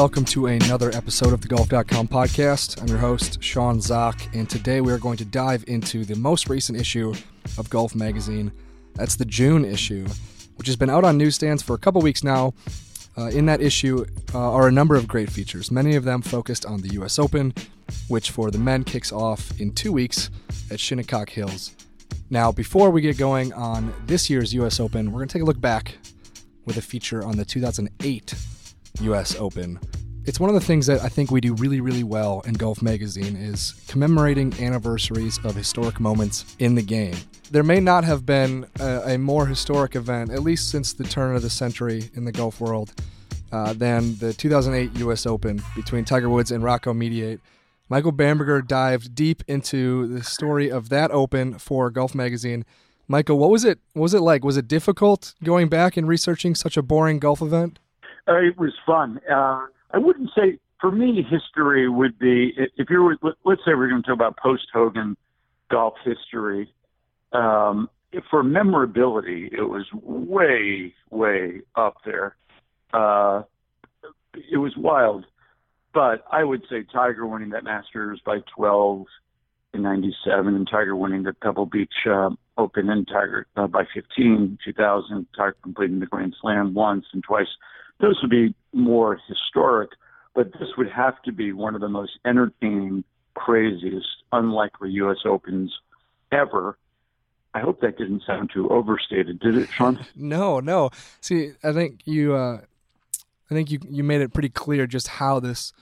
welcome to another episode of the Golf.com podcast. I'm your host, Sean Zak, and today we are going to dive into the most recent issue of Golf Magazine. That's the June issue, which has been out on newsstands for a couple weeks now. Uh, in that issue uh, are a number of great features, many of them focused on the U.S. Open, which for the men kicks off in two weeks at Shinnecock Hills. Now, before we get going on this year's U.S. Open, we're going to take a look back with a feature on the 2008 U.S. Open. It's one of the things that I think we do really, really well in Golf Magazine is commemorating anniversaries of historic moments in the game. There may not have been a, a more historic event, at least since the turn of the century in the golf world, uh, than the 2008 U.S. Open between Tiger Woods and Rocco Mediate. Michael Bamberger dived deep into the story of that Open for Golf Magazine. Michael, what was it? What was it like? Was it difficult going back and researching such a boring golf event? Uh, it was fun. Uh, I wouldn't say for me history would be if you're let's say we're going to talk about post Hogan golf history. Um, for memorability, it was way way up there. Uh, it was wild, but I would say Tiger winning that Masters by 12 in '97, and Tiger winning the Pebble Beach uh, Open, and Tiger uh, by 15 2000. Tiger completing the Grand Slam once and twice those would be more historic, but this would have to be one of the most entertaining, craziest, unlikely U.S. Opens ever. I hope that didn't sound too overstated, did it, Sean? no, no. See, I think you, uh, I think you you made it pretty clear just how this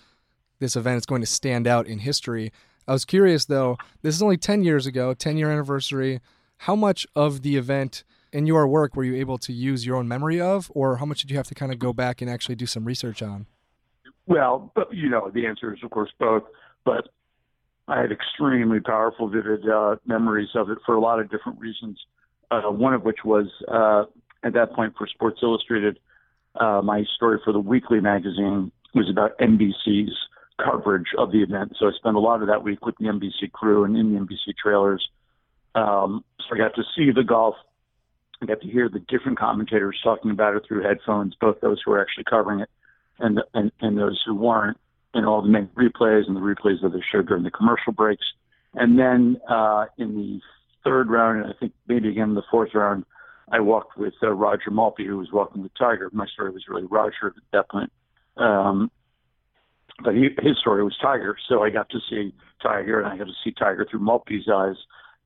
this event is going to stand out in history. I was curious though. This is only ten years ago, ten year anniversary. How much of the event in your work were you able to use your own memory of, or how much did you have to kind of go back and actually do some research on? Well, you know, the answer is of course both, but I had extremely powerful, vivid uh, memories of it for a lot of different reasons. Uh, one of which was uh, at that point for Sports Illustrated, uh, my story for the weekly magazine was about NBC's coverage of the event. So I spent a lot of that week with the NBC crew and in the NBC trailers. Um, so I got to see the golf I got to hear the different commentators talking about it through headphones, both those who were actually covering it and and, and those who weren't, and all the main replays and the replays that they showed during the commercial breaks. And then uh, in the third round, and I think maybe again in the fourth round, I walked with uh, Roger Maltbie, who was walking with Tiger. My story was really Roger at that point. Um, but he, his story was Tiger, so I got to see Tiger, and I got to see Tiger through Maltbie's eyes.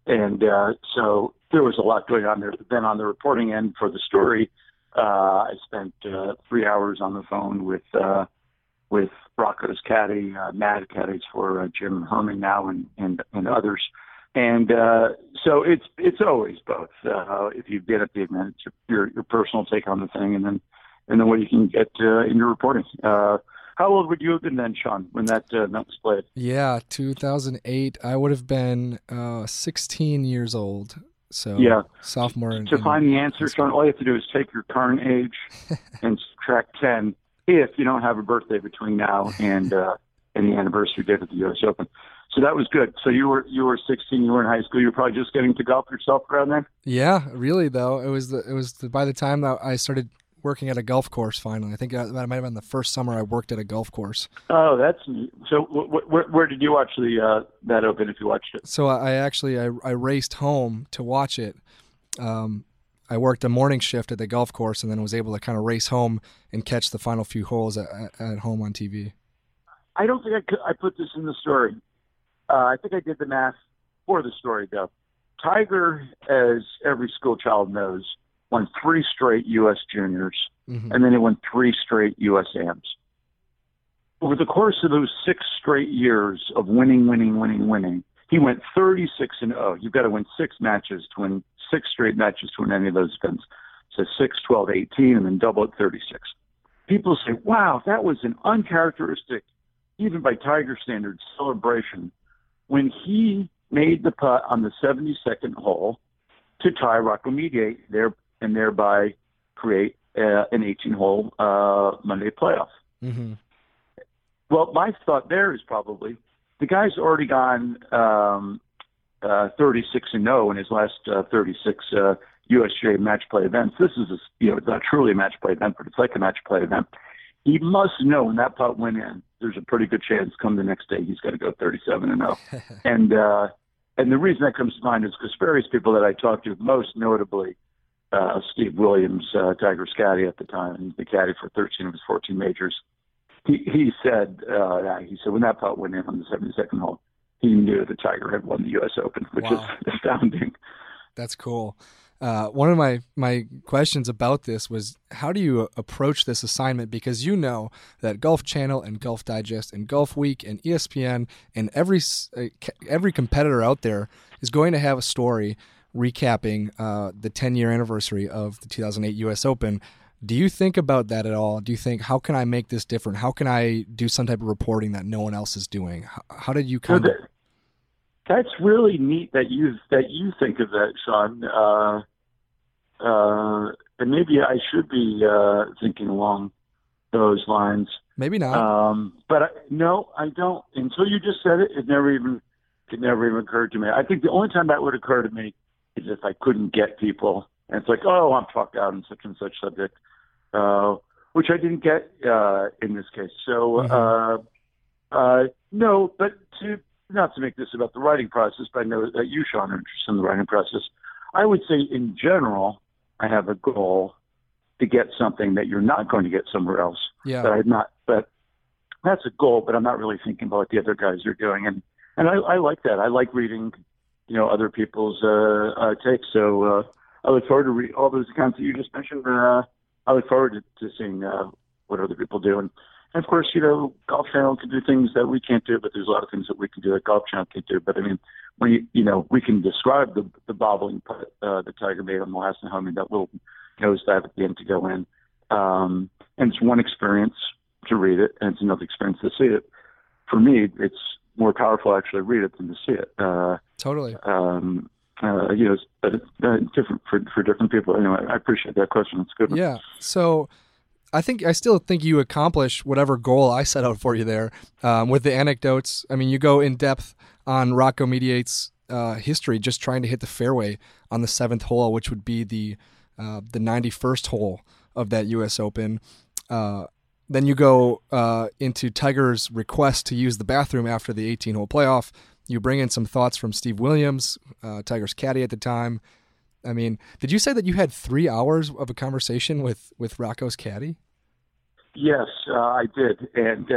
And uh, so there was a lot going on there. But then on the reporting end for the story, uh, I spent uh, three hours on the phone with uh, with Rocco's caddy, uh, Matt caddies for uh, Jim Herman now, and and, and others. And uh, so it's it's always both. Uh, if you get at the event, it's your your personal take on the thing, and then and then what you can get uh, in your reporting. Uh, how old would you have been then, Sean, when that uh, event was played? Yeah, 2008. I would have been uh, 16 years old. So yeah, sophomore. To find the answer, Sean, all you have to do is take your current age and subtract 10 if you don't have a birthday between now and uh, and the anniversary date of the U.S. Open. So that was good. So you were you were 16. You were in high school. You were probably just getting to golf yourself around then. Yeah, really though. It was the it was the, by the time that I started working at a golf course finally. I think that might have been the first summer I worked at a golf course. Oh, that's neat. So wh- wh- where did you watch the uh, that open if you watched it? So I actually I, I raced home to watch it. Um, I worked a morning shift at the golf course and then was able to kind of race home and catch the final few holes at, at home on TV. I don't think I, could, I put this in the story. Uh, I think I did the math for the story though. Tiger, as every school child knows, won three straight U.S. juniors, mm-hmm. and then he won three straight U.S. AMs. Over the course of those six straight years of winning, winning, winning, winning, he went 36 and 0. You've got to win six matches to win six straight matches to win any of those events. So 6, 12, 18, and then double at 36. People say, wow, that was an uncharacteristic, even by Tiger standards, celebration when he made the putt on the 72nd hole to tie Rocco Mediate, their and thereby create uh, an 18 hole uh, Monday playoff. Mm-hmm. Well, my thought there is probably the guy's already gone um, uh, 36 and 0 in his last uh, 36 uh, USGA match play events. This is, a, you know, it's not truly a match play event, but it's like a match play event. he must know when that putt went in. There's a pretty good chance come the next day he's going to go 37 and 0. and uh, and the reason that comes to mind is because various people that I talked to, most notably uh, Steve Williams, uh, Tiger's caddy at the time, the caddy for 13 of his 14 majors. He he said uh, he said when that putt went in on the 72nd hole, he knew the Tiger had won the U.S. Open, which wow. is astounding. That's cool. Uh, one of my my questions about this was how do you approach this assignment because you know that Golf Channel and Golf Digest and Golf Week and ESPN and every uh, every competitor out there is going to have a story recapping uh, the 10 year anniversary of the 2008 U.S. Open. Do you think about that at all? Do you think how can I make this different? How can I do some type of reporting that no one else is doing? How, how did you come? So that's really neat that you that you think of that, Sean. Uh, uh, and maybe I should be uh, thinking along those lines. Maybe not. Um, but I, no, I don't. Until you just said it, it never even it never even occurred to me. I think the only time that would occur to me is if I couldn't get people, and it's like, oh, I'm talked out on such and such subject, uh, which I didn't get uh, in this case. So mm-hmm. uh, uh, no, but to not to make this about the writing process, but I know that you, Sean, are interested in the writing process. I would say in general, I have a goal to get something that you're not going to get somewhere else. Yeah. But I'm not. But that's a goal. But I'm not really thinking about what the other guys are doing, and and I, I like that. I like reading, you know, other people's uh, uh, takes. So uh, I look forward to read all those accounts that you just mentioned. Uh, I look forward to, to seeing uh, what other people do, and, and of course, you know, Golf Channel can do things that we can't do, but there's a lot of things that we can do that Golf Channel can't do. But I mean, we you know we can describe the the bobbling putt uh, the Tiger made on the last and that little nose dive at the end to go in. Um, and it's one experience to read it, and it's another experience to see it. For me, it's more powerful actually to read it than to see it. Uh, totally. Um, uh, you know, but it's uh, different for for different people. Anyway, I appreciate that question. It's good. One. Yeah. So. I think I still think you accomplish whatever goal I set out for you there um, with the anecdotes. I mean, you go in depth on Rocco Mediate's uh, history, just trying to hit the fairway on the seventh hole, which would be the uh, the 91st hole of that U.S. Open. Uh, then you go uh, into Tiger's request to use the bathroom after the 18 hole playoff. You bring in some thoughts from Steve Williams, uh, Tiger's caddy at the time. I mean, did you say that you had three hours of a conversation with with Rocco's caddy? Yes, uh, I did, and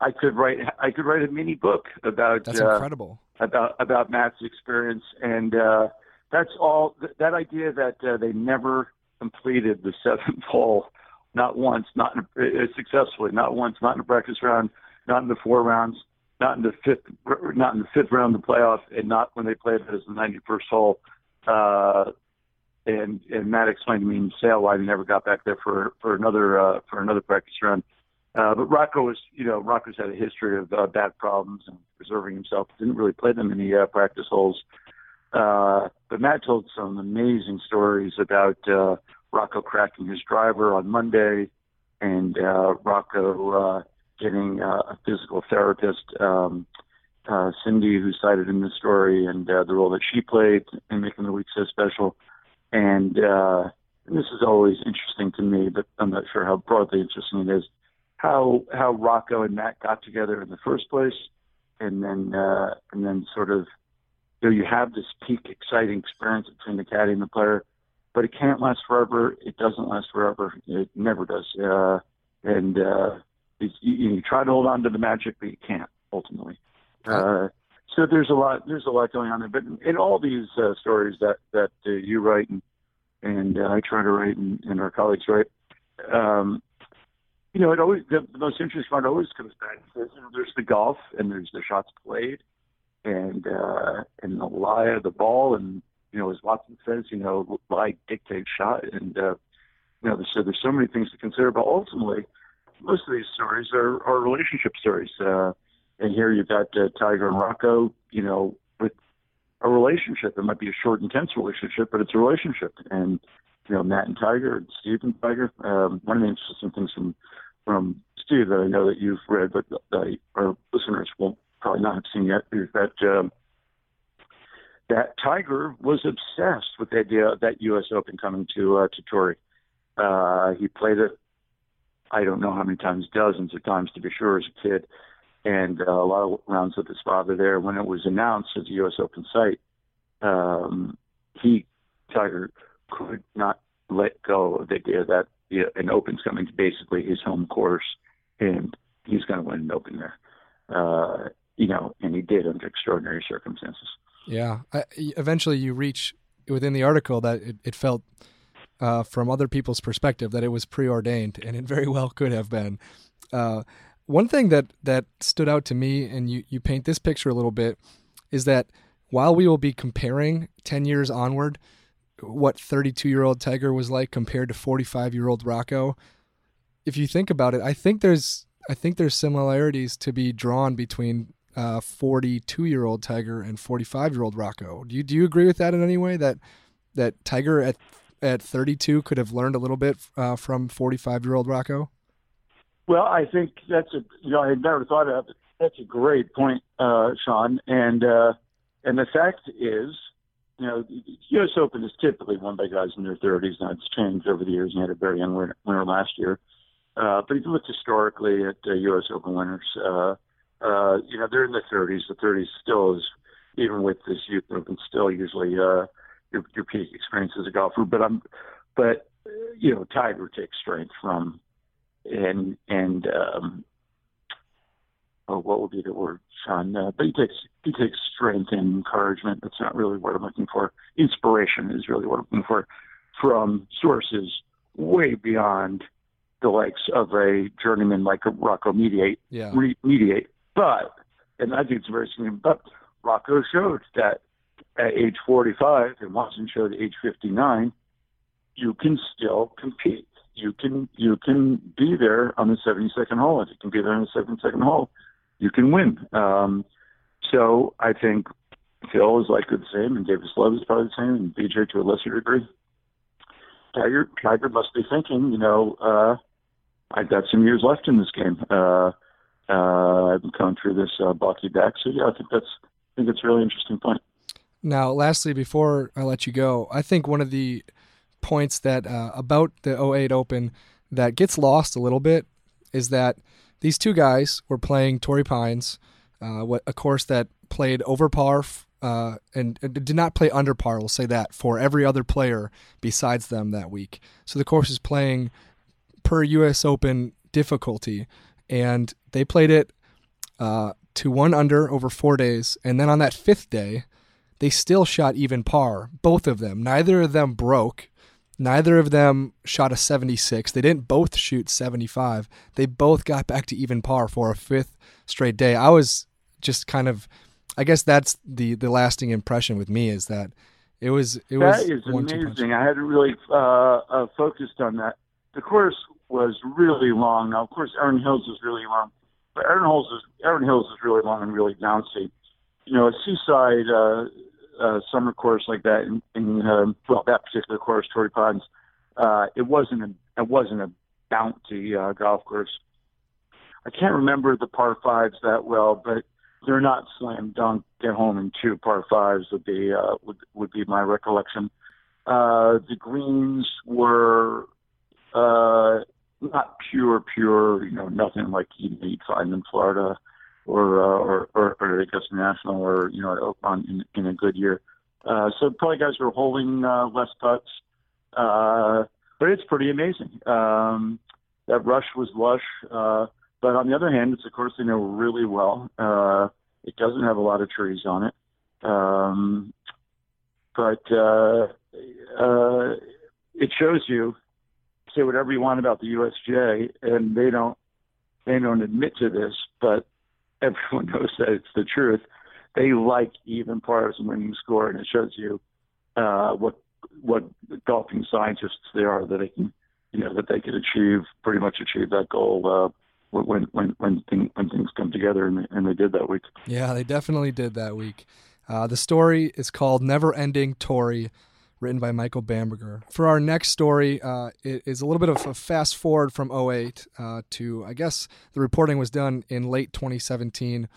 I could write I could write a mini book about that's uh, incredible about about Matt's experience, and uh, that's all. Th- that idea that uh, they never completed the seventh hole, not once, not in, uh, successfully, not once, not in the practice round, not in the four rounds, not in the fifth, not in the fifth round of the playoff, and not when they played it as the 91st hole. Uh, and and Matt explained to me in sale why they never got back there for for another uh, for another practice round. Uh, but Rocco was, you know, Rocco's had a history of uh, back problems and preserving himself. Didn't really play them in the uh, practice holes. Uh, but Matt told some amazing stories about uh, Rocco cracking his driver on Monday and uh, Rocco uh, getting uh, a physical therapist, um, uh, Cindy, who cited in the story, and uh, the role that she played in making the week so special. And, uh, and this is always interesting to me, but I'm not sure how broadly interesting it is how how Rocco and Matt got together in the first place, and then uh, and then sort of you know you have this peak exciting experience between the caddy and the player, but it can't last forever. It doesn't last forever. It never does. Uh, and uh, you, you try to hold on to the magic, but you can't ultimately. Uh, so there's a lot there's a lot going on there. But in, in all these uh, stories that that uh, you write and and uh, I try to write and, and our colleagues write, um, you know, it always the, the most interesting part always comes back. To, you know, there's the golf and there's the shots played, and uh, and the lie of the ball, and you know, as Watson says, you know, lie dictates shot, and uh, you know, so there's so many things to consider. But ultimately, most of these stories are, are relationship stories. Uh, and here you've got uh, Tiger and Rocco, you know, with a relationship. It might be a short, intense relationship, but it's a relationship. And you know, Matt and Tiger, Steve and Tiger. Um, one of the interesting things from from Steve that I know that you've read, but that our listeners will probably not have seen yet, is that um, that Tiger was obsessed with the idea of that U.S. Open coming to uh, to Torrey. Uh, he played it I don't know how many times, dozens of times to be sure, as a kid, and uh, a lot of rounds with his father there. When it was announced as a U.S. Open site, um, he Tiger could not let go of the idea that you know, an Open's coming to basically his home course, and he's going to win an Open there. Uh, you know, and he did under extraordinary circumstances. Yeah. I, eventually, you reach within the article that it, it felt uh, from other people's perspective that it was preordained, and it very well could have been. Uh, one thing that that stood out to me, and you you paint this picture a little bit, is that while we will be comparing ten years onward, what 32 year old Tiger was like compared to 45 year old Rocco, if you think about it, I think there's I think there's similarities to be drawn between 42 uh, year old Tiger and 45 year old Rocco. Do you do you agree with that in any way that that Tiger at at 32 could have learned a little bit uh, from 45 year old Rocco? Well, I think that's a you know I had never thought of it. That's a great point, uh, Sean. And uh, and the fact is, you know, U.S. Open is typically won by guys in their 30s. Now it's changed over the years. You had a very young winner, winner last year. Uh, but if you look historically at uh, U.S. Open winners, uh, uh, you know, they're in the 30s. The 30s still is, even with this youth movement, still usually uh, your, your peak experience as a golfer. But I'm, but you know, Tiger takes strength from, and and um, oh, what would be the word, Sean? Uh, but he takes he takes strength and encouragement. That's not really what I'm looking for. Inspiration is really what I'm looking for from sources way beyond the likes of a journeyman like Rocco Mediate. Yeah. Re- mediate but, and I think it's very significant, but Rocco showed that at age 45 and Watson showed at age 59, you can still compete. You can you can be there on the 72nd hole. If you can be there on the 72nd hole, you can win. Um, so I think Phil is likely the same, and Davis Love is probably the same, and BJ to a lesser degree. Tiger Tiger must be thinking, you know, uh, I've got some years left in this game. Uh, uh, I've gone through this uh, Bucky back. So yeah, I think that's I think it's a really interesting point. Now, lastly, before I let you go, I think one of the points that uh, about the 08 Open that gets lost a little bit is that these two guys were playing Torrey Pines, uh, what a course that played over par uh, and, and, did not play under par. We'll say that for every other player besides them that week. So the course is playing per U.S. Open difficulty and they played it uh, to one under over four days. And then on that fifth day, they still shot even par, both of them. Neither of them broke. Neither of them shot a 76. They didn't both shoot 75. They both got back to even par for a fifth straight day. I was just kind of, I guess that's the the lasting impression with me is that it was it was that is amazing. I hadn't really uh, uh, focused on that. The course was really long. Now, of course, Erin Hills was really long, but Erin Hills is Erin Hills is really long and really downstate. You know, a seaside uh, uh, summer course like that, in, in uh, well, that particular course, Torrey Pines, uh, it wasn't a it wasn't a bounty uh, golf course. I can't remember the par fives that well, but they're not slam dunk get home in two par fives would be uh, would would be my recollection. Uh, the greens were uh, not pure, pure, you know, nothing like you would find in Florida or, uh, or, or, or Augusta National or, you know, on, in, in a good year. Uh, so probably guys were holding uh, less putts, uh, but it's pretty amazing. Um, that rush was lush, uh, but on the other hand, it's a course they know really well. Uh, it doesn't have a lot of trees on it, um, but uh, uh, it shows you say whatever you want about the USGA, and they don't they don't admit to this, but everyone knows that it's the truth. They like even pars and winning score, and it shows you uh, what what golfing scientists they are that they can you know that they can achieve pretty much achieve that goal uh, when when when, when things come together, and, and they did that week. Yeah, they definitely did that week. Uh, the story is called "Never Ending Torrey." Written by Michael Bamberger. For our next story, uh, it is a little bit of a fast forward from 08 uh, to, I guess, the reporting was done in late 2017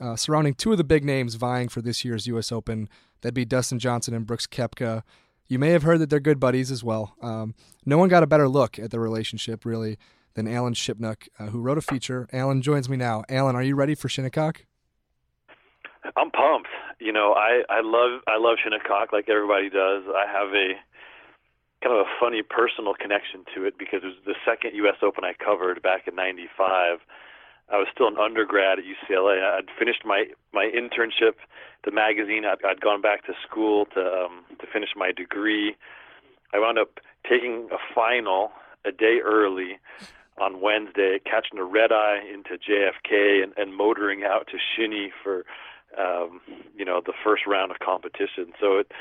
uh, surrounding two of the big names vying for this year's U.S. Open. That'd be Dustin Johnson and Brooks Koepka. You may have heard that they're good buddies as well. Um, no one got a better look at the relationship, really, than Alan Shipnuck, uh, who wrote a feature. Alan joins me now. Alan, are you ready for Shinnecock? I'm pumped. You know, I I love I love Shinnecock like everybody does. I have a kind of a funny personal connection to it because it was the second U.S. Open I covered back in '95. I was still an undergrad at UCLA. I'd finished my my internship, the magazine. I'd, I'd gone back to school to um, to finish my degree. I wound up taking a final a day early on Wednesday, catching a red eye into JFK and, and motoring out to Shinny for um, you know the first round of competition. So it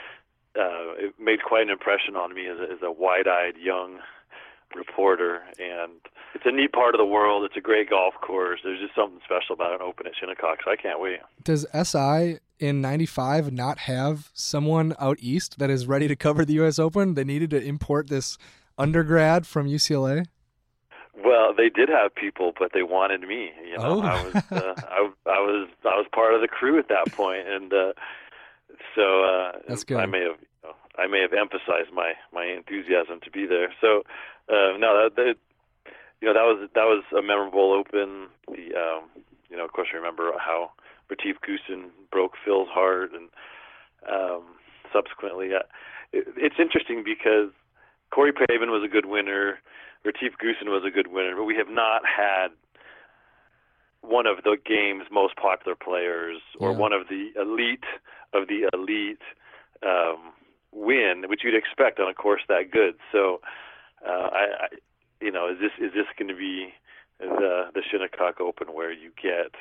uh, it made quite an impression on me as a, as a wide-eyed young reporter, and it's a neat part of the world. It's a great golf course. There's just something special about an Open at Shinnecock, so I can't wait. Does SI in '95 not have someone out east that is ready to cover the U.S. Open? They needed to import this undergrad from UCLA. Well, they did have people, but they wanted me. You know, oh. I was uh, I, I was I was part of the crew at that point, and uh, so uh, That's good. I may have you know, I may have emphasized my my enthusiasm to be there. So uh, no, that, that you know that was that was a memorable Open. The um, you know, of course, remember how Retief Goosen broke Phil's heart, and um, subsequently, uh, it, it's interesting because Corey Pavin was a good winner. Retief Goosen was a good winner, but we have not had one of the game's most popular players or Yeah. one of the elite of the elite um, win, which you'd expect on a course that good. So, uh, I, I, you know, is this is this going to be the the Shinnecock Open where you get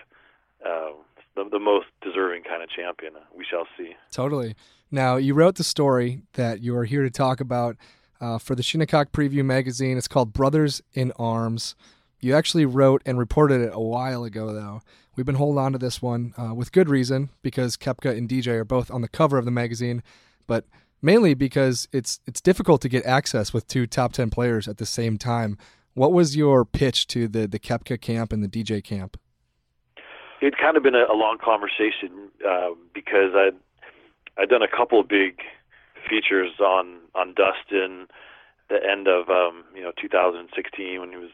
um, the, the most deserving kind of champion? We shall see. Totally. Now, you wrote the story that you are here to talk about uh, for the Shinnecock Preview magazine. It's called Brothers in Arms. You actually wrote and reported it a while ago, though. We've been holding on to this one uh, with good reason because Koepka and DJ are both on the cover of the magazine, but mainly because it's it's difficult to get access with two top ten players at the same time. What was your pitch to the the Koepka camp and the DJ camp? It'd kind of been a, a long conversation uh, because I'd I'd done a couple of big features on on Dustin, the end of um, you know 2016 when he was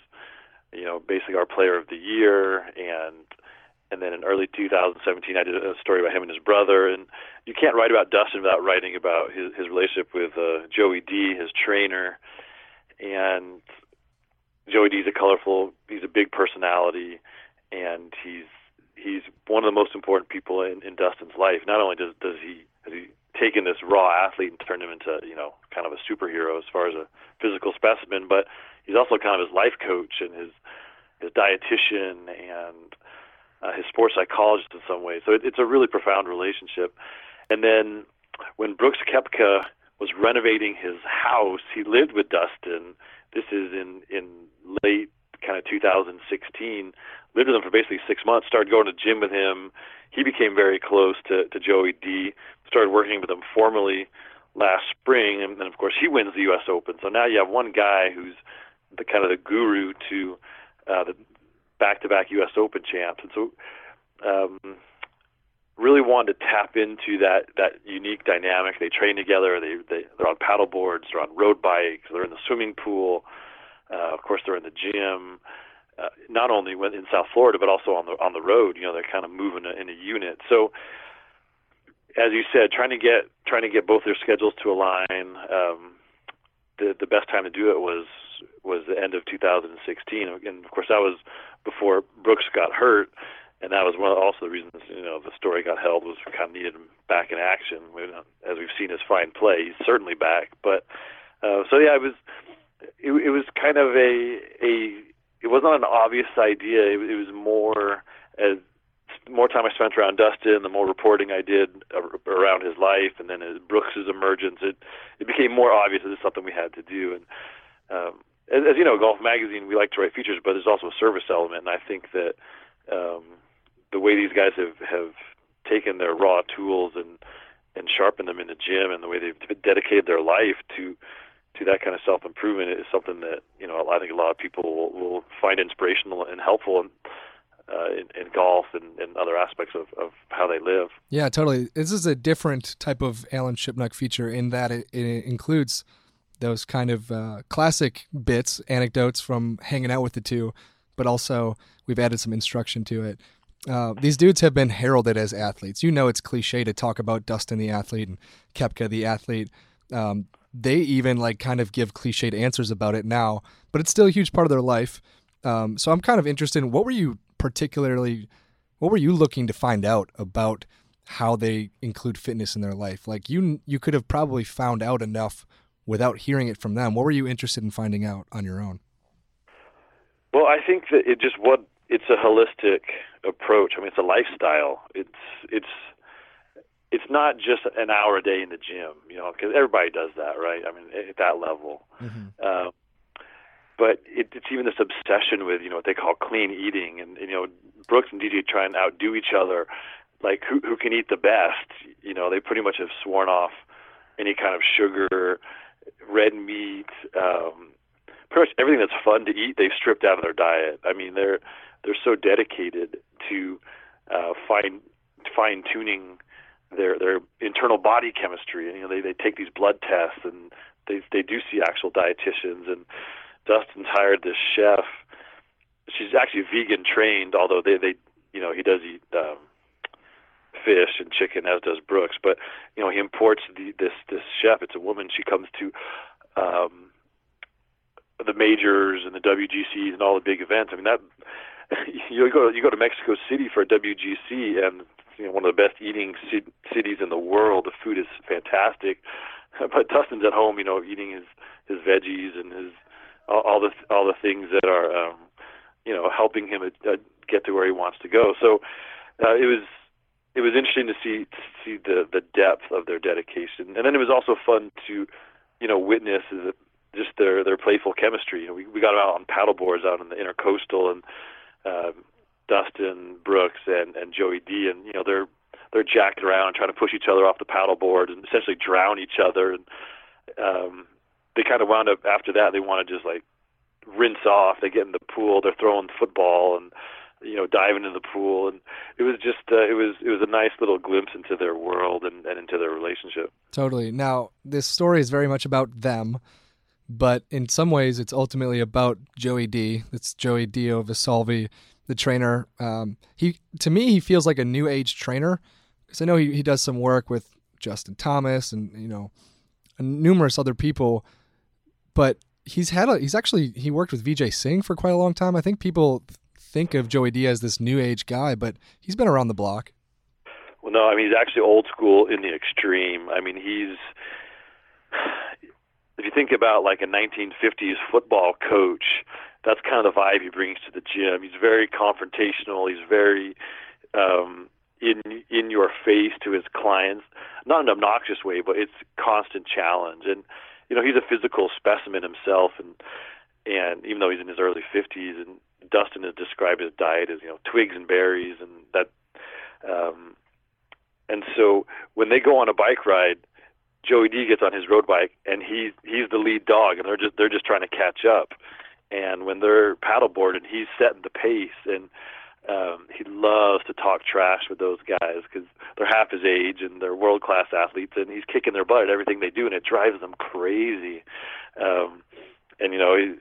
you know basically our player of the year, and and then in early 2017 I did a story about him and his brother, and you can't write about Dustin without writing about his his relationship with uh, Joey D, his trainer, and Joey D is a colorful, he's a big personality, and he's he's one of the most important people in, in Dustin's life. Not only does does he has he taken this raw athlete and turned him into you know kind of a superhero as far as a physical specimen, but he's also kind of his life coach and his his dietitian and uh, his sports psychologist in some ways. So it, it's a really profound relationship. And then when Brooks Koepka was renovating his house, he lived with Dustin. This is in in late kind of 2016. Lived with him for basically six months. Started going to gym with him. He became very close to to Joey D. Started working with him formally last spring, and then of course he wins the U.S. Open. So now you have one guy who's the kind of the guru to uh, the back-to-back U.S. Open champs, and so um, really wanted to tap into that that unique dynamic. They train together. They, they they're on paddle boards. They're on road bikes. They're in the swimming pool. Uh, of course, they're in the gym. Uh, not only in South Florida, but also on the on the road. You know, they're kind of moving in a unit. So, as you said, trying to get trying to get both their schedules to align. Um, the the best time to do it was was the end of 2016, and of course that was before Brooks got hurt, and that was one of also the reasons you know the story got held was we kind of needed him back in action. We, as we've seen his fine play, he's certainly back. But uh, so yeah, it was it, it was kind of a a it was not an obvious idea. It, it was more as more time I spent around Dustin, the more reporting I did around his life, and then as Brooks's emergence, it it became more obvious that it's something we had to do. And um, as, as you know, Golf Magazine, we like to write features, but there's also a service element, and I think that um, the way these guys have have taken their raw tools and and sharpened them in the gym, and the way they've dedicated their life to to that kind of self improvement is something that you know I think a lot of people will, will find inspirational and helpful. Uh, in, in golf and, and other aspects of, of how they live. Yeah, totally. This is a different type of Alan Shipnuck feature in that it, it includes those kind of uh, classic bits, anecdotes from hanging out with the two, but also we've added some instruction to it. Uh, these dudes have been heralded as athletes. You know, it's cliche to talk about Dustin the athlete and Koepka the athlete. Um, they even like kind of give cliched answers about it now, but it's still a huge part of their life. Um, so I'm kind of interested in what were you particularly, what were you looking to find out about how they include fitness in their life? Like you, you could have probably found out enough without hearing it from them. What were you interested in finding out on your own? Well, I think that it just what it's a holistic approach. I mean, it's a lifestyle. It's it's it's not just an hour a day in the gym, you know, because everybody does that, right? I mean, at that level. Mm-hmm. Uh, but it, it's even this obsession with you know what they call clean eating, and, and you know Brooks and DJ try and outdo each other, like who who can eat the best. You know, they pretty much have sworn off any kind of sugar, red meat, um, pretty much everything that's fun to eat. They've stripped out of their diet. I mean, they're they're so dedicated to uh, fine fine tuning their their internal body chemistry. And you know, they they take these blood tests and they they do see actual dietitians. And Dustin's hired this chef. She's actually vegan trained, although they they you know he does eat um, fish and chicken as does Brooks. But you know he imports the, this this chef. It's a woman. She comes to um, the majors and the WGCs and all the big events. I mean that you go you go to Mexico City for a WGC and you know one of the best eating c- cities in the world. The food is fantastic, but Dustin's at home, you know, eating his his veggies and his all, all the all the things that are um, you know helping him uh, get to where he wants to go. So uh, it was it was interesting to see to see the the depth of their dedication, and then it was also fun to you know witness just their their playful chemistry. You know, we we got out on paddle boards out in the intercoastal and um, Dustin Brooks and and Joey D, and you know they're they're jacked around trying to push each other off the paddleboard and essentially drown each other. And um, they kind of wound up after that. They want to just like rinse off. They get in the pool. They're throwing football and you know diving in the pool and it was just uh, it was it was a nice little glimpse into their world and, and into their relationship totally now this story is very much about them but in some ways it's ultimately about Joey D. It's Joey Diovisalvi, the trainer. Um, he to me he feels like a new age trainer because I know he, he does some work with Justin Thomas and you know numerous other people, but he's had a he's actually he worked with Vijay Singh for quite a long time. I think people think of Joey D as this new age guy, but he's been around the block. Well, no, I mean he's actually old school in the extreme. I mean he's think about like a 1950s football coach, that's kind of the vibe he brings to the gym. He's very confrontational. He's very um, in in your face to his clients, not in an obnoxious way, but it's constant challenge. And you know, he's a physical specimen himself, and and even though he's in his early 50s, and Dustin has described his diet as you know twigs and berries, and that. Um, and so when they go on a bike ride, Joey D gets on his road bike and he's he's the lead dog and they're just they're just trying to catch up. And when they're paddleboarding, he's setting the pace and um, he loves to talk trash with those guys because they're half his age and they're world class athletes and he's kicking their butt at everything they do and it drives them crazy. Um, and you know, he,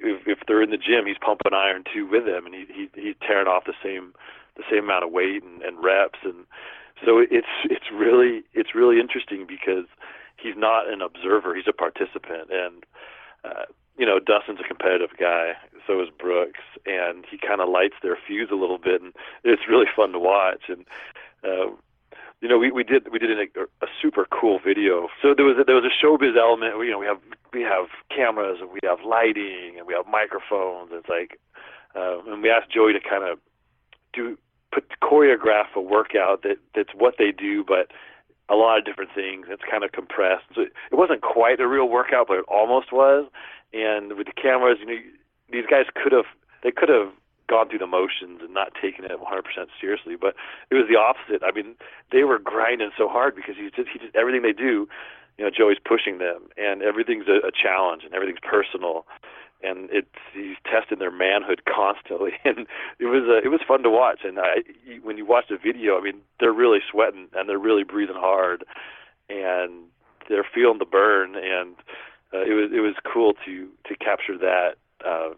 if, if they're in the gym, he's pumping iron too with them and he, he he's tearing off the same the same amount of weight and, and reps and so it's it's really it's really interesting because he's not an observer; he's a participant, and uh, you know Dustin's a competitive guy, so is Brooks, and he kind of lights their fuse a little bit, and it's really fun to watch. And uh, you know, we, we did we did a, a super cool video. So there was a, there was a showbiz element. You know, we have we have cameras and we have lighting and we have microphones. It's like, uh, and we asked Joey to kind of do put choreograph a workout that that's what they do, but a lot of different things. It's kind of compressed. So it wasn't quite a real workout, but it almost was. And with the cameras, you know, these guys could have they could have gone through the motions and not taken it 100% seriously, but it was the opposite. I mean, they were grinding so hard because he just he just everything they do, you know, Joey's pushing them, and everything's a, a challenge and everything's personal and it's he's testing their manhood constantly, and it was uh, it was fun to watch. And I, when you watch the video, I mean, they're really sweating and they're really breathing hard, and they're feeling the burn. And uh, it was it was cool to to capture that. Uh,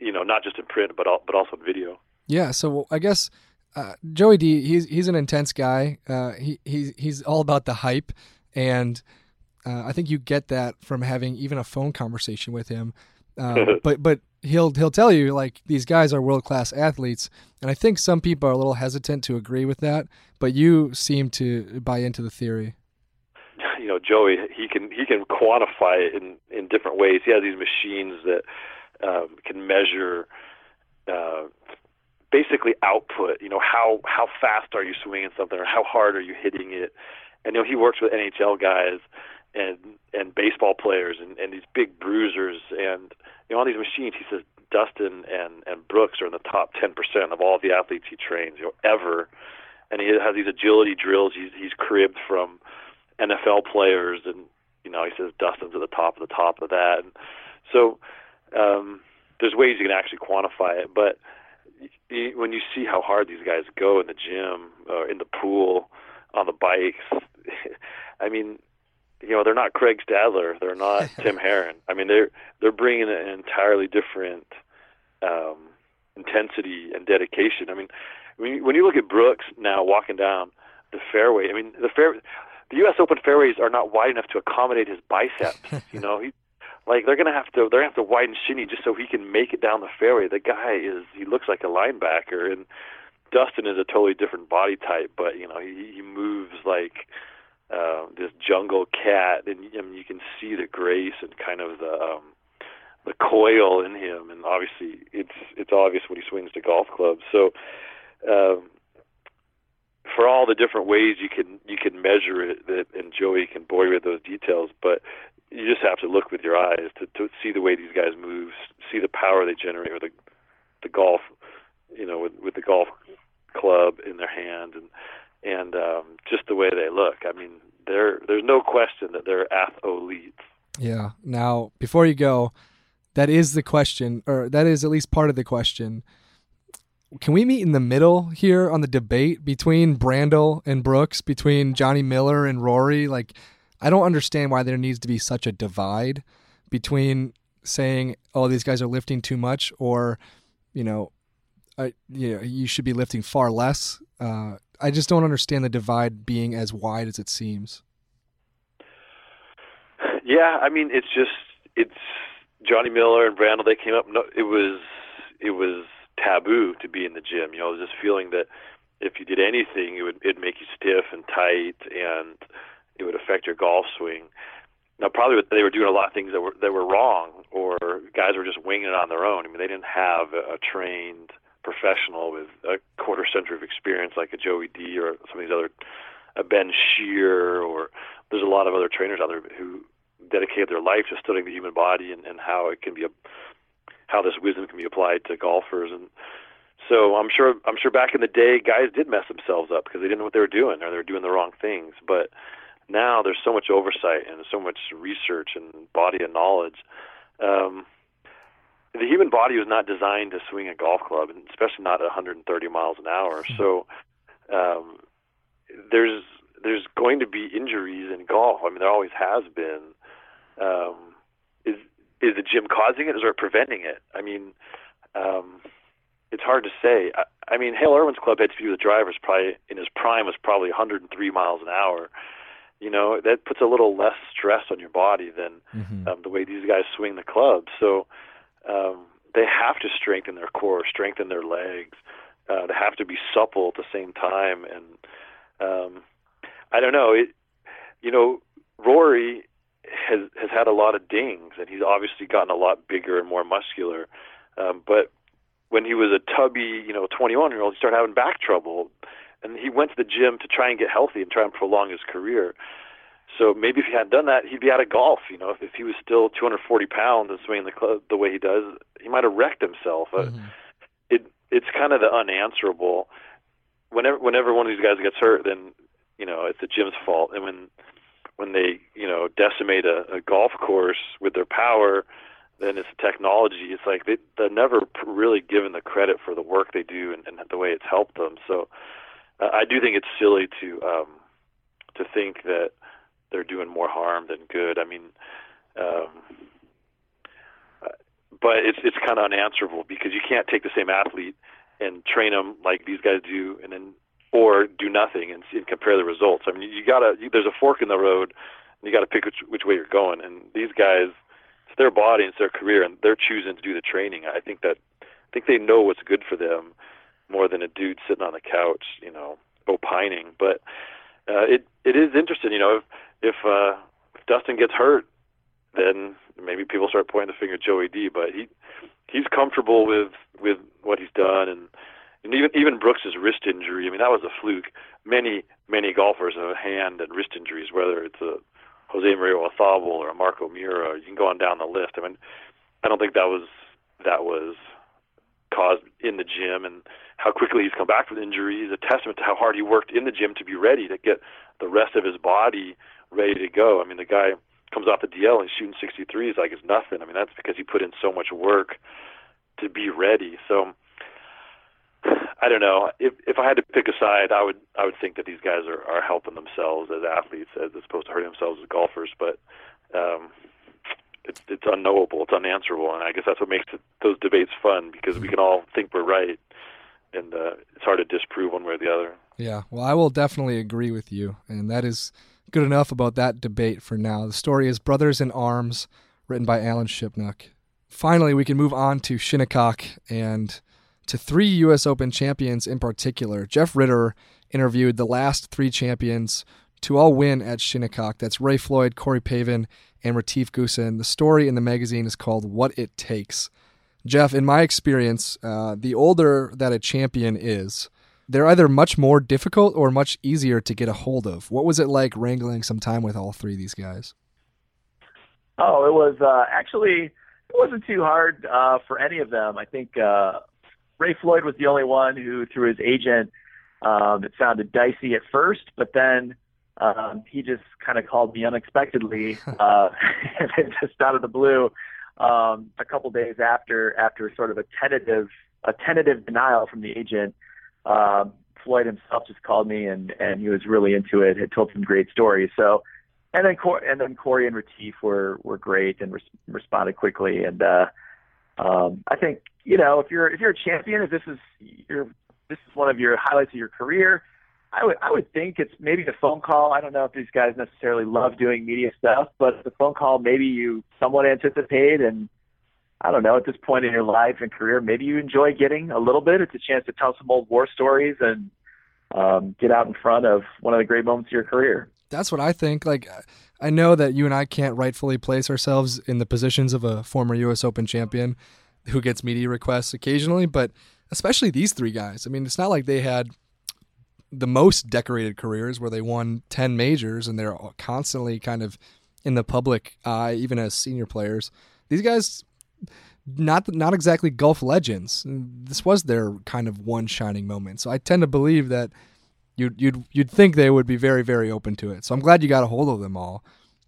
you know, not just in print, but all, but also in video. Yeah. So I guess uh, Joey D, he's he's an intense guy. Uh, he he's he's all about the hype, and uh, I think you get that from having even a phone conversation with him. Uh, but but he'll he'll tell you like these guys are world class athletes, and I think some people are a little hesitant to agree with that. But you seem to buy into the theory. You know, Joey, he can he can quantify it in in different ways. He has these machines that um, can measure uh, basically output. You know, how how fast are you swinging something, or how hard are you hitting it? And you know, he works with NHL guys and and baseball players and, and these big bruisers and you know on these machines. He says Dustin and and Brooks are in the top ten percent of all the athletes he trains, you know, ever. And he has these agility drills he's he's cribbed from NFL players, and you know he says Dustin's at the top of the top of that. And so um, there's ways you can actually quantify it, but when you see how hard these guys go in the gym or in the pool on the bikes, I mean, you know, they're not Craig Stadler, they're not Tim Herron. I mean, they're they're bringing an entirely different um, intensity and dedication. I mean, when you, when you look at Brooks now walking down the fairway, I mean, the fair, the U.S. Open fairways are not wide enough to accommodate his biceps. you know, he like they're gonna have to they're gonna have to widen Shinny just so he can make it down the fairway. The guy is he looks like a linebacker, and Dustin is a totally different body type, but you know he he moves like uh, this jungle cat, and I mean, you can see the grace and kind of the um, the coil in him, and obviously it's it's obvious when he swings the golf club. So. Um, for all the different ways you can you can measure it, that, and Joey can bore you with those details, but you just have to look with your eyes to, to see the way these guys move, see the power they generate with the the golf, you know, with with the golf club in their hand, and and um, just the way they look. I mean, there there's no question that they're athletes. Yeah. Now, before you go, that is the question, or that is at least part of the question. Can we meet in the middle here on the debate between Brandel and Brooks, between Johnny Miller and Rory? Like, I don't understand why there needs to be such a divide between saying, "Oh, these guys are lifting too much," or, you know, I, you know, you should be lifting far less. Uh, I just don't understand the divide being as wide as it seems. Yeah, I mean, it's just it's Johnny Miller and Brandel. They came up. No, it was it was taboo to be in the gym. You know, this feeling that if you did anything, it would it'd make you stiff and tight and it would affect your golf swing. Now, probably they were doing a lot of things that were that were wrong, or guys were just winging it on their own. I mean, they didn't have a, a trained professional with a quarter century of experience like a Joey D or some of these other, a Ben Shear, or there's a lot of other trainers out there who dedicated their life to studying the human body and, and how it can be a, how this wisdom can be applied to golfers and so I'm sure I'm sure back in the day guys did mess themselves up because they didn't know what they were doing or they were doing the wrong things but now there's so much oversight and so much research and body of knowledge. Um, the human body was not designed to swing a golf club, and especially not at 130 miles an hour. Hmm. So um, there's there's going to be injuries in golf. I mean, there always has been. Um, is is the gym causing it, or it preventing it? I mean, um, it's hard to say. I, I mean, Hale Irwin's club head speed with the driver is probably in his prime was probably 103 miles an hour you know that puts a little less stress on your body than mm-hmm. um, the way these guys swing the club. So um, they have to strengthen their core, strengthen their legs. Uh, they have to be supple at the same time, and um, I don't know. It, you know, Rory has has had a lot of dings, and he's obviously gotten a lot bigger and more muscular. Um, but when he was a tubby, you know, 21 year old, he started having back trouble and he went to the gym to try and get healthy and try and prolong his career. So maybe if he hadn't done that, he'd be out of golf. You know, if, if he was still 240 pounds and swinging the club the way he does, he might have wrecked himself. Mm-hmm. Uh, it it's kind of the unanswerable. Whenever whenever one of these guys gets hurt, then you know it's the gym's fault. And when when they you know decimate a, a golf course with their power, then it's technology. It's like they, they're never really given the credit for the work they do and, and the way it's helped them. So uh, I do think it's silly to um, to think that they're doing more harm than good. I mean, uh, but it's it's kind of unanswerable because you can't take the same athlete and train them like these guys do, and then or do nothing and, and compare the results. I mean, you gotta you, there's a fork in the road, and you got to pick which which way you're going. And these guys, it's their body, it's their career, and they're choosing to do the training. I think that I think they know what's good for them more than a dude sitting on the couch, you know, opining. But uh, it it is interesting, you know, if if, uh, if Dustin gets hurt, then maybe people start pointing the finger at Joey D. But he he's comfortable with with what he's done, and and even even Brooks's wrist injury. I mean, that was a fluke. Many many golfers have hand and wrist injuries, whether it's a Jose Maria Olazabal or a Mark O'Meara. You can go on down the list. I mean, I don't think that was that was caused in the gym, and how quickly he's come back from injury is a testament to how hard he worked in the gym to be ready to get the rest of his body ready to go. I mean, the guy comes off the DL and shooting 63s like it's nothing. I mean, that's because he put in so much work to be ready. So I don't know. If if I had to pick a side, I would I would think that these guys are are helping themselves as athletes as opposed to hurting themselves as golfers. But um, it's it's unknowable, it's unanswerable, and I guess that's what makes it, those debates fun because we can all think we're right, and uh, it's hard to disprove one way or the other. Yeah, well, I will definitely agree with you, and that is good enough about that debate for now. The story is Brothers in Arms, written by Alan Shipnuck. Finally, we can move on to Shinnecock and to three U.S. Open champions in particular. Jeff Ritter interviewed the last three champions to all win at Shinnecock. That's Ray Floyd, Corey Pavin, and Retief Goosen. The story in the magazine is called What It Takes. Jeff, in my experience, uh, the older that a champion is, they're either much more difficult or much easier to get a hold of. What was it like wrangling some time with all three of these guys? Oh, it was uh, actually it wasn't too hard uh, for any of them. I think uh, Ray Floyd was the only one who, through his agent, um, it sounded dicey at first, but then um, he just kind of called me unexpectedly, uh, just out of the blue, um, a couple days after after sort of a tentative a tentative denial from the agent. Um, Floyd himself just called me and and he was really into it. Had told some great stories. So, and then Cor- and then Corey and Retief were were great and res- responded quickly. And uh, um, I think you know if you're if you're a champion, if this is your this is one of your highlights of your career, I would I would think it's maybe the phone call. I don't know if these guys necessarily love doing media stuff, but the phone call maybe you somewhat anticipate and I don't know, at this point in your life and career, maybe you enjoy getting a little bit. It's a chance to tell some old war stories and um, get out in front of one of the great moments of your career. That's what I think. Like, I know that you and I can't rightfully place ourselves in the positions of a former U.S. Open champion who gets media requests occasionally, but especially these three guys. I mean, it's not like they had the most decorated careers where they won 10 majors and they're constantly kind of in the public eye, even as senior players. These guys, not not exactly golf legends. This was their kind of one shining moment. So I tend to believe that you'd you'd you'd think they would be very very open to it. So I'm glad you got a hold of them all.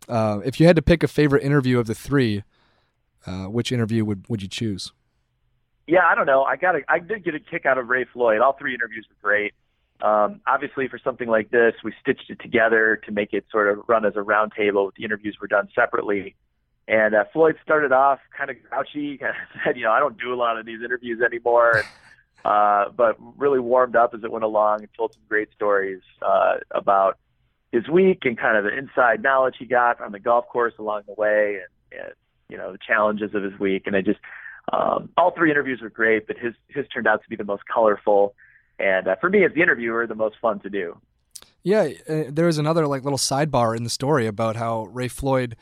Uh, if you had to pick a favorite interview of the three, uh, which interview would would you choose? Yeah, I don't know. I got a, I did get a kick out of Ray Floyd. All three interviews were great. Um, obviously, for something like this, we stitched it together to make it sort of run as a roundtable. The interviews were done separately. And uh, Floyd started off kind of grouchy, kind of said, you know, I don't do a lot of these interviews anymore. uh, but really warmed up as it went along and told some great stories uh, about his week and kind of the inside knowledge he got on the golf course along the way and, and you know, the challenges of his week. And I just, um, all three interviews were great, but his, his turned out to be the most colorful and uh, for me as the interviewer, the most fun to do. Yeah, uh, there was another like little sidebar in the story about how Ray Floyd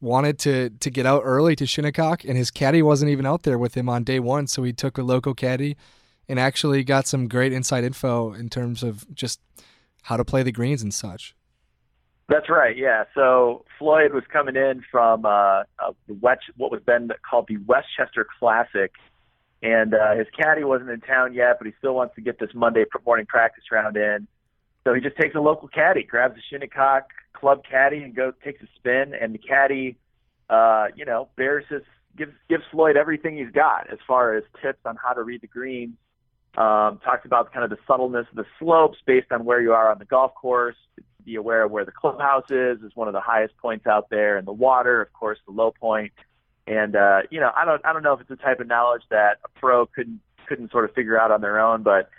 wanted to to get out early to Shinnecock, and his caddy wasn't even out there with him on day one, so he took a local caddy and actually got some great inside info in terms of just how to play the greens and such. That's right. Yeah. So Floyd was coming in from uh, uh, what was then called the Westchester Classic and uh, his caddy wasn't in town yet, but he still wants to get this Monday morning practice round in. So he just takes a local caddy, grabs a Shinnecock club caddy, and goes takes a spin. And the caddy, uh, you know, bears his gives gives Floyd everything he's got as far as tips on how to read the greens. Um, talks about kind of the subtleness of the slopes based on where you are on the golf course. Be aware of where the clubhouse is is one of the highest points out there, and the water, of course, the low point. And uh, you know, I don't I don't know if it's the type of knowledge that a pro couldn't couldn't sort of figure out on their own, but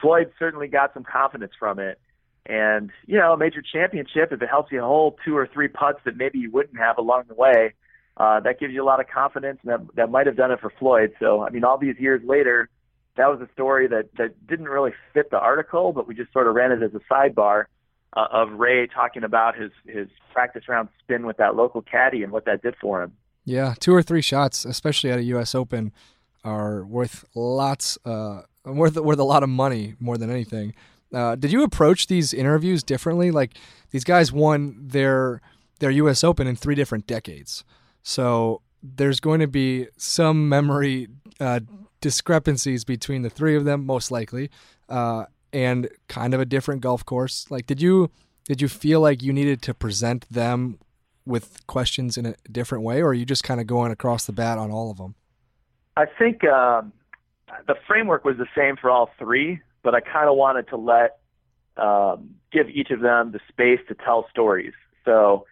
Floyd certainly got some confidence from it. And you know, a major championship, if it helps you hold two or three putts that maybe you wouldn't have along the way, uh, that gives you a lot of confidence, and that that might have done it for Floyd. So I mean, all these years later, that was a story that that didn't really fit the article, but we just sort of ran it as a sidebar uh, of Ray talking about his his practice round spin with that local caddy and what that did for him. Yeah, two or three shots, especially at a U.S. Open, are worth lots, uh, worth worth a lot of money more than anything. Uh, did you approach these interviews differently? Like these guys won their their U.S. Open in three different decades, so there's going to be some memory uh, discrepancies between the three of them, most likely, uh, and kind of a different golf course. Like, did you did you feel like you needed to present them with questions in a different way, or are you just kind of going across the bat on all of them? I think um, the framework was the same for all three, but I kind of wanted to let um, give each of them the space to tell stories. So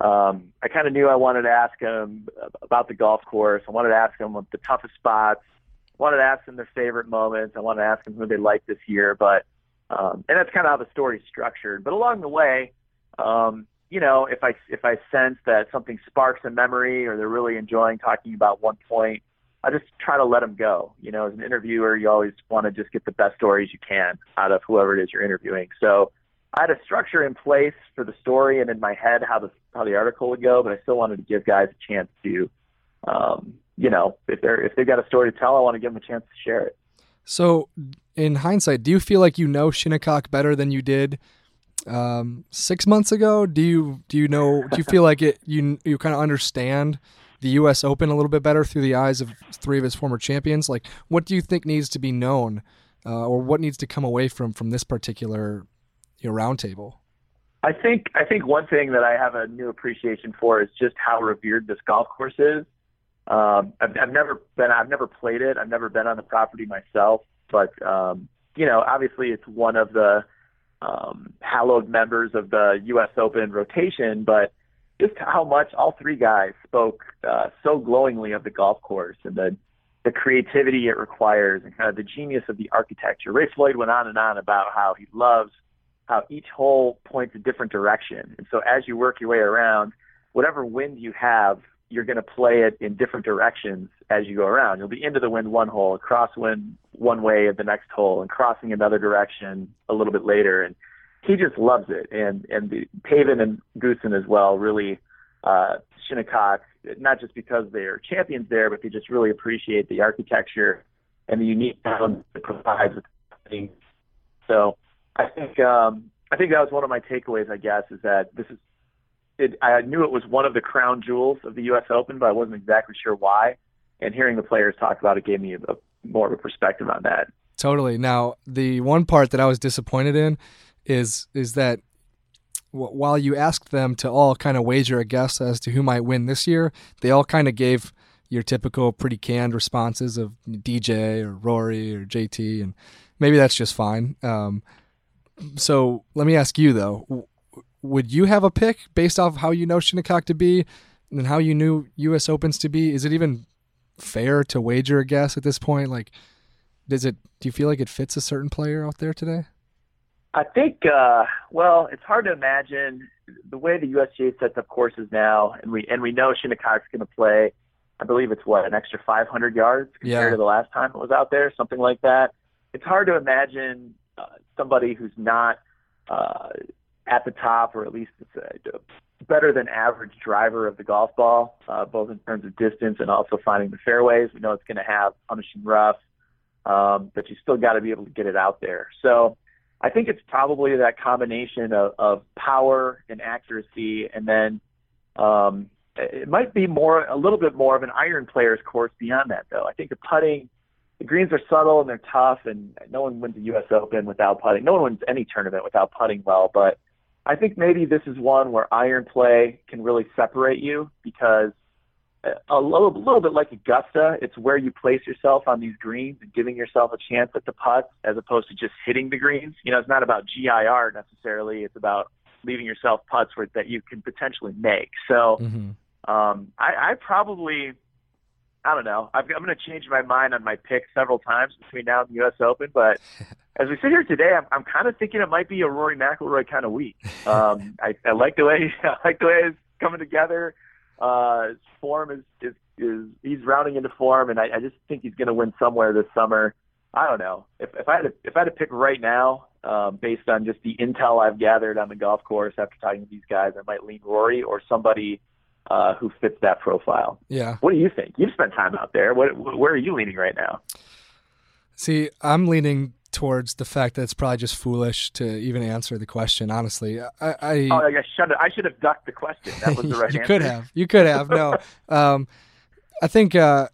um, I kind of knew I wanted to ask them about the golf course. I wanted to ask them the toughest spots. I wanted to ask them their favorite moments. I wanted to ask them who they liked this year. But um, and that's kind of how the story's structured. But along the way, um, you know, if I if I sense that something sparks a memory or they're really enjoying talking about one point, I just try to let them go. You know, as an interviewer, you always want to just get the best stories you can out of whoever it is you're interviewing. So I had a structure in place for the story and in my head how the how the article would go, but I still wanted to give guys a chance to, um, you know, if they're if they've got a story to tell, I want to give them a chance to share it. So, in hindsight, do you feel like you know Shinnecock better than you did um, six months ago? Do you do you know? Do you feel like it? You you kind of understand the U.S. Open a little bit better through the eyes of three of his former champions. Like, what do you think needs to be known, uh, or what needs to come away from from this particular you know, roundtable? I think I think one thing that I have a new appreciation for is just how revered this golf course is. Um, I've, I've never been, I've never played it, I've never been on the property myself, but um, you know, obviously it's one of the um, hallowed members of the U.S. Open rotation, but just how much all three guys spoke uh, so glowingly of the golf course and the the creativity it requires and kind of the genius of the architecture. Ray Floyd went on and on about how he loves how each hole points a different direction, and so as you work your way around, whatever wind you have, you're going to play it in different directions as you go around. You'll be into the wind one hole, cross wind one way at the next hole, and crossing another direction a little bit later. And he just loves it. And and the Pavin and Goosen as well really uh, Shinnecock, not just because they're champions there, but they just really appreciate the architecture and the unique sound it provides. So I think um, I think that was one of my takeaways. I guess is that this is it, I knew it was one of the crown jewels of the U.S. Open, but I wasn't exactly sure why. And hearing the players talk about it gave me a, a, more of a perspective on that. Totally. Now, the one part that I was disappointed in is is that while you asked them to all kind of wager a guess as to who might win this year, they all kind of gave your typical pretty canned responses of DJ or Rory or JT, and maybe that's just fine. Um, so let me ask you though would you have a pick based off how you know Shinnecock to be and how you knew U.S. Opens to be? Is it even fair to wager a guess at this point? Like, does it? Do you feel like it fits a certain player out there today? I think. Uh, well, it's hard to imagine the way the USGA sets up courses now, and we and we know Shinnecock's going to play. I believe it's what an extra 500 yards compared yeah. to the last time it was out there, something like that. It's hard to imagine uh, somebody who's not uh, at the top, or at least it's a better than average driver of the golf ball, uh, both in terms of distance and also finding the fairways. We know it's going to have punishing rough, um, but you still got to be able to get it out there. So I think it's probably that combination of, of power and accuracy, and then um, it might be more a little bit more of an iron player's course beyond that, though. I think the putting. The greens are subtle and they're tough, and no one wins the U.S. Open without putting. No one wins any tournament without putting well. But I think maybe this is one where iron play can really separate you because a little, little bit like Augusta, it's where you place yourself on these greens and giving yourself a chance at the putts as opposed to just hitting the greens. You know, it's not about GIR necessarily. It's about leaving yourself putts where, that you can potentially make. So mm-hmm. um, I, I probably I don't know. i am going to change my mind on my pick several times between now and the U.S. Open, but as we sit here today, I'm, I'm kind of thinking it might be a Rory McIlroy kind of week. Um, I, I like the way I like the way it's coming together. Uh, his form is, is is he's rounding into form, and I, I just think he's going to win somewhere this summer. I don't know if if I had to, if I had to pick right now, um, based on just the intel I've gathered on the golf course after talking to these guys, I might lean Rory or somebody uh, who fits that profile. Yeah. What do you think? You've spent time out there. What, where are you leaning right now? See, I'm leaning towards the fact that it's probably just foolish to even answer the question. Honestly, I, I oh, I should have, I should have ducked the question. That was the right you answer. could have. You could have. No, um, I think uh,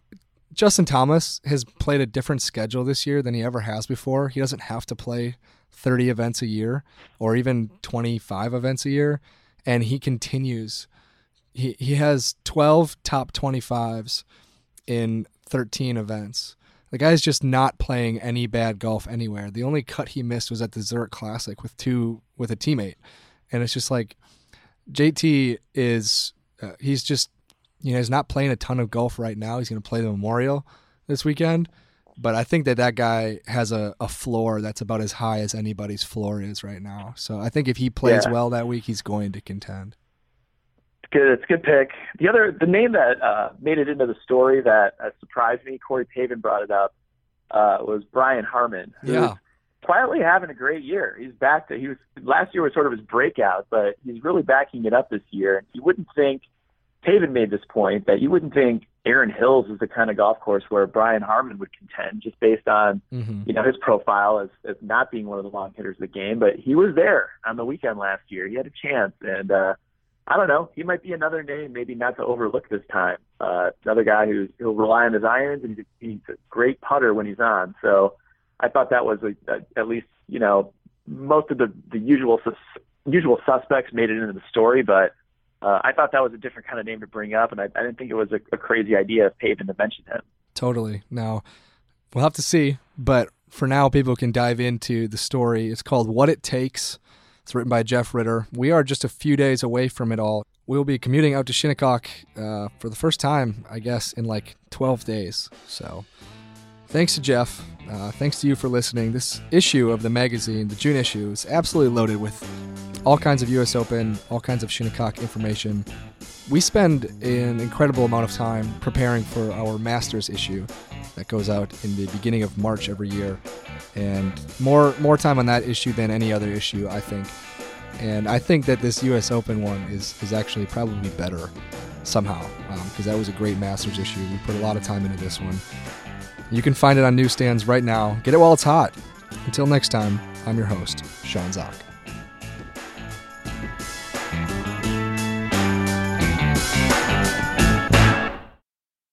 Justin Thomas has played a different schedule this year than he ever has before. He doesn't have to play 30 events a year or even 25 events a year, and he continues he he has 12 top 25s in 13 events. The guy's just not playing any bad golf anywhere. The only cut he missed was at the Zurich Classic with two with a teammate, and it's just like JT is uh, he's just you know he's not playing a ton of golf right now. He's going to play the Memorial this weekend, but I think that that guy has a, a floor that's about as high as anybody's floor is right now. So I think if he plays yeah. well that week, he's going to contend good. It's a good pick. The other, the name that uh, made it into the story that uh, surprised me, Corey Pavin brought it up, uh, was Brian Harman. Yeah. Quietly having a great year. He's back to he was last year was sort of his breakout, but he's really backing it up this year. And you wouldn't think Pavin made this point that you wouldn't think Erin Hills is the kind of golf course where Brian Harman would contend just based on mm-hmm. you know his profile as, as not being one of the long hitters of the game. But he was there on the weekend last year. He had a chance, and uh, I don't know. He might be another name, maybe not to overlook this time. Uh, another guy who's he'll rely on his irons, and he's a, great putter when he's on. So I thought that was a, a, at least you know most of the the usual sus, usual suspects made it into the story, but uh, I thought that was a different kind of name to bring up, and I, I didn't think it was a, a crazy idea of Pavin to mention him. Totally. Now we'll have to see, but for now, people can dive into the story. It's called "What It Takes." It's written by Jeff Ritter. We are just a few days away from it all. We'll be commuting out to Shinnecock uh, for the first time, I guess, in like 12 days. So thanks to Jeff. Uh, thanks to you for listening. This issue of the magazine, the June issue, is absolutely loaded with all kinds of US Open, all kinds of Shinnecock information. We spend an incredible amount of time preparing for our Masters issue that goes out in the beginning of March every year, and more more time on that issue than any other issue, I think. And I think that this U.S. Open one is is actually probably better somehow because um, that was a great Masters issue. We put a lot of time into this one. You can find it on newsstands right now. Get it while it's hot. Until next time, I'm your host, Sean Zak.